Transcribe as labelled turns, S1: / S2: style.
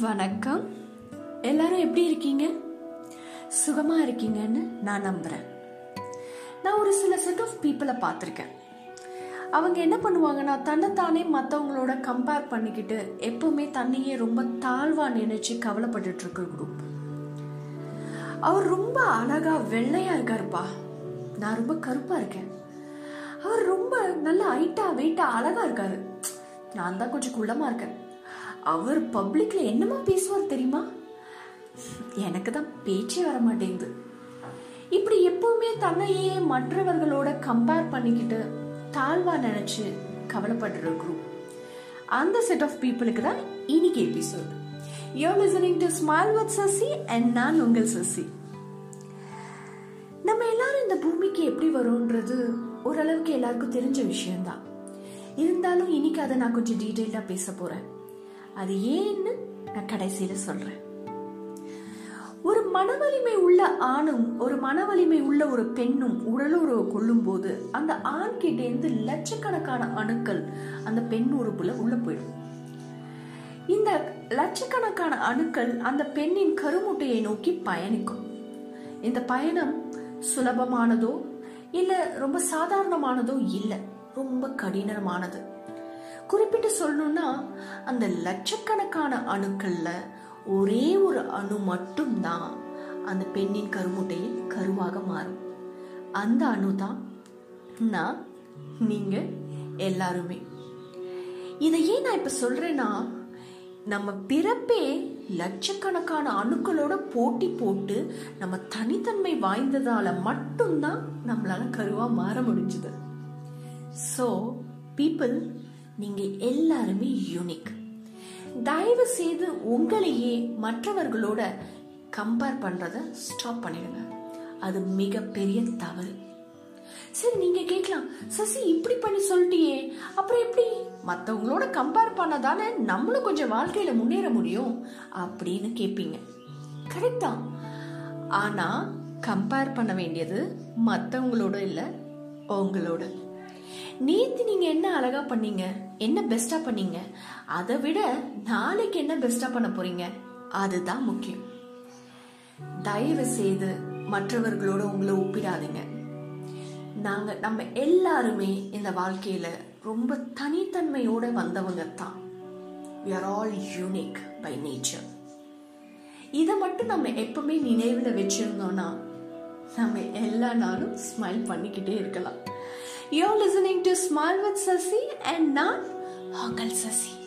S1: வணக்கம். எல்லாரும் எப்படி இருக்கீங்க? சுகமா இருக்கீங்கன்னு நான் நம்புறேன். நான் ஒரு சில செட் ஆஃப் பீப்புளை பார்த்துருக்கேன். அவங்க என்ன பண்ணுவாங்கன்னா தன்னைத்தானே மற்றவங்களோட கம்பேர் பண்ணிக்கிட்டு எப்பவுமே தன்னையே ரொம்ப தாழ்வா நினைச்சு கவலைப்பட்டுட்டு இருக்கிற குரூப் அவர் ரொம்ப அழகா வெள்ளையா இருக்காருப்பா. நான் ரொம்ப கருப்பா இருக்கேன். அவர் ரொம்ப நல்லா ஹைட்டா வெயிட்டா அழகா இருக்காரு. நான் தான் கொஞ்சம் குள்ளமா இருக்கேன். அவர் பப்ளிக்ல என்னமா பேசுவார் தெரியுமா? எனக்கு தான் பேச்சே வர மாட்டேங்குது இப்படி எப்பவுமே தன்னையே மற்றவர்களோட கம்பேர் பண்ணிக்கிட்டு தாழ்வா நினைச்சு கவலைப்படுற குரூப் அந்த செட் ஆஃப் பீப்புளுக்கு தான் இன்னைக்கு episode you listening to smile with Sasi and நான் உங்கள் சசி நம்ம எல்லாரும் இந்த பூமிக்கு எப்படி வரும்ன்றது ஓரளவுக்கு எல்லாருக்கும் தெரிஞ்ச விஷயம்தான். இருந்தாலும் இன்னைக்கு அதை நான் கொஞ்சம் டீட்டெயிலாக பேச போகிறேன் அது ஏன்னு நான் கடைசியில சொல்றேன். ஒரு மனவலிமை உள்ள ஆணும் ஒரு மனவலிமை உள்ள ஒரு பெண்ணும் உடலுறவு கொள்ளும் போது அந்த ஆண் கிட்ட இருந்து லட்சக்கணக்கான அணுக்கள் அந்த பெண் உறுப்புல உள்ள போயிடும். இந்த லட்சக்கணக்கான அணுக்கள் அந்த பெண்ணின் கருமுட்டையை நோக்கி பயணிக்கும். இந்த பயணம் சுலபமானதோ இல்ல ரொம்ப சாதாரணமானதோ இல்ல ரொம்ப கடினமானது. குறிப்பிட்டு சொல்லணும்னா அந்த லட்சக்கணக்கான அணுக்கள்ல ஒரே ஒரு அணு மட்டும்தான் அந்த பெண்ணின் கருமுட்டையில் கருவாக மாறும். அந்த அணு தான் நான் நீங்க எல்லாருமே. இதை ஏன் நான் இப்ப சொல்றேன்னா நம்ம பிறப்பே லட்சக்கணக்கான அணுக்களோட போட்டி போட்டு நம்ம தனித்தன்மை வாய்ந்ததால மட்டும்தான் நம்மளால கருவா மாற முடிஞ்சது. ஸோ பீப்புள் நீங்க எல்லாருமே யூனிக் தயவு செய்து உங்களையே மற்றவர்களோட கம்பேர் பண்றத ஸ்டாப் பண்ணிடுங்க. அது மிகப்பெரிய தவறு. சரி நீங்க கேட்கலாம் சசி இப்படி பண்ணி சொல்லிட்டியே அப்புறம் எப்படி? மற்றவங்களோட கம்பேர் பண்ணதானே நம்மளும் கொஞ்சம் வாழ்க்கையில முன்னேற முடியும் அப்படின்னு கேட்பீங்க. கரெக்ட் தான். ஆனா கம்பேர் பண்ண வேண்டியது மற்றவங்களோட இல்லை உங்களோட. நேத்து நீங்க என்ன அழகா பண்ணீங்க? என்ன பெஸ்டா பண்ணீங்க? அதை விட நாளைக்கு என்ன பெஸ்டா பண்ண போறீங்க? அதுதான் முக்கியம். தயவு செய்து மற்றவர்களோட உங்களை ஒப்பிடாதீங்க. நாங்க நம்ம எல்லாருமே இந்த வாழ்க்கையில ரொம்ப தனித்தன்மையோட வந்தவங்க தான். We are all unique by nature இதை மட்டும் நம்ம எப்பவுமே நினைவில் வச்சிருந்தோம்னா நம்ம எல்லா நாளும் ஸ்மைல் பண்ணிக்கிட்டே இருக்கலாம். You're listening to Smile with Sassy and now Uncle Sassy.